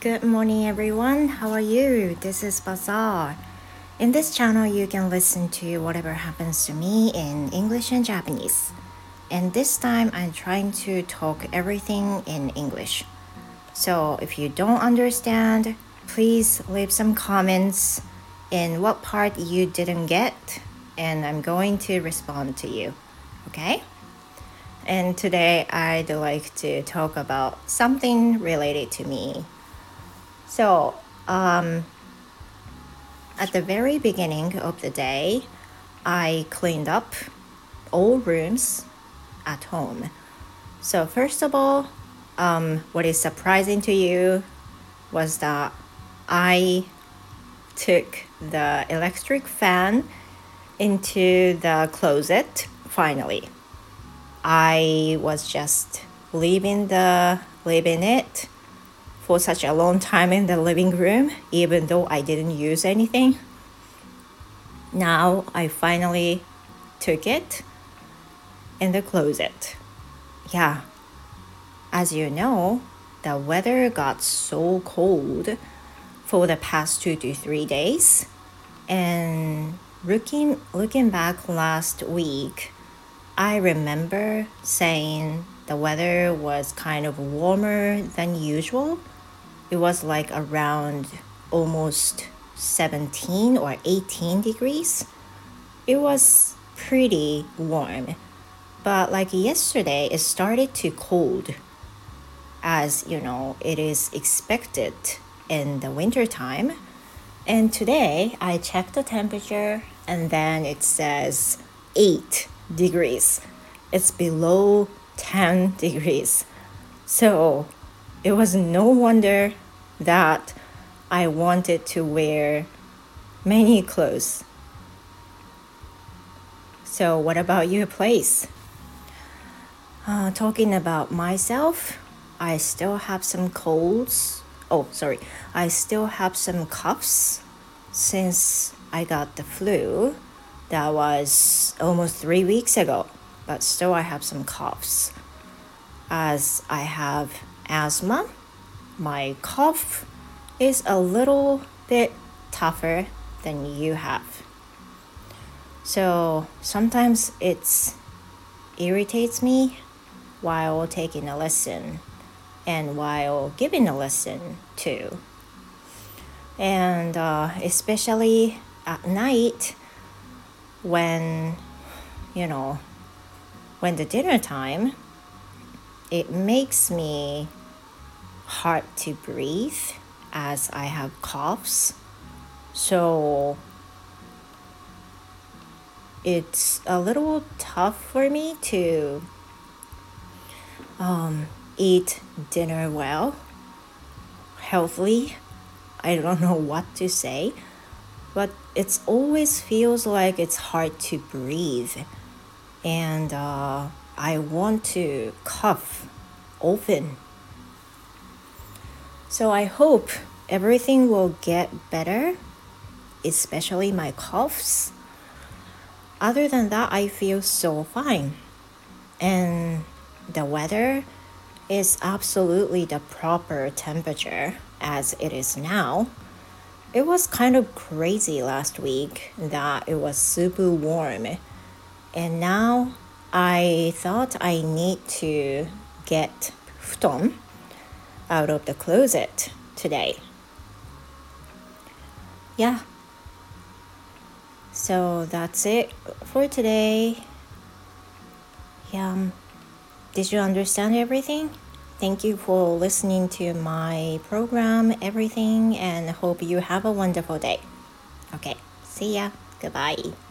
Good morning, everyone. How are you? This is Bazaar. In this channel, you can listen to whatever happens to me in English and Japanese. And this time, I'm trying to talk everything in English. So if you don't understand, please leave some comments in what part you didn't get, and I'm going to respond to you. Okay? And today, I'd like to talk about something related to me. So, um, at the very beginning of the day, I cleaned up all rooms at home. So, first of all, um, what is surprising to you was that I took the electric fan into the closet finally. I was just leaving the leaving it for such a long time in the living room, even though I didn't use anything. Now I finally took it in the closet. Yeah, as you know, the weather got so cold for the past two to three days. And looking looking back last week, I remember saying the weather was kind of warmer than usual it was like around almost 17 or 18 degrees. It was pretty warm. But like yesterday, it started to cold as you know it is expected in the winter time. And today I checked the temperature and then it says 8 degrees. It's below 10 degrees. So it was no wonder that I wanted to wear many clothes. So, what about your place? Uh, talking about myself, I still have some colds. Oh, sorry, I still have some coughs since I got the flu. That was almost three weeks ago, but still, I have some coughs as I have asthma my cough is a little bit tougher than you have. So sometimes it irritates me while taking a lesson and while giving a lesson too. And uh, especially at night when, you know, when the dinner time, it makes me hard to breathe as I have coughs. So it's a little tough for me to um, eat dinner well, healthily. I don't know what to say, but it always feels like it's hard to breathe. And uh, I want to cough often so I hope everything will get better, especially my coughs. Other than that, I feel so fine. And the weather is absolutely the proper temperature as it is now. It was kind of crazy last week that it was super warm. And now I thought I need to get futon out of the closet today. Yeah. So that's it for today. Yeah. Um, did you understand everything? Thank you for listening to my program, everything, and hope you have a wonderful day. Okay, see ya. Goodbye.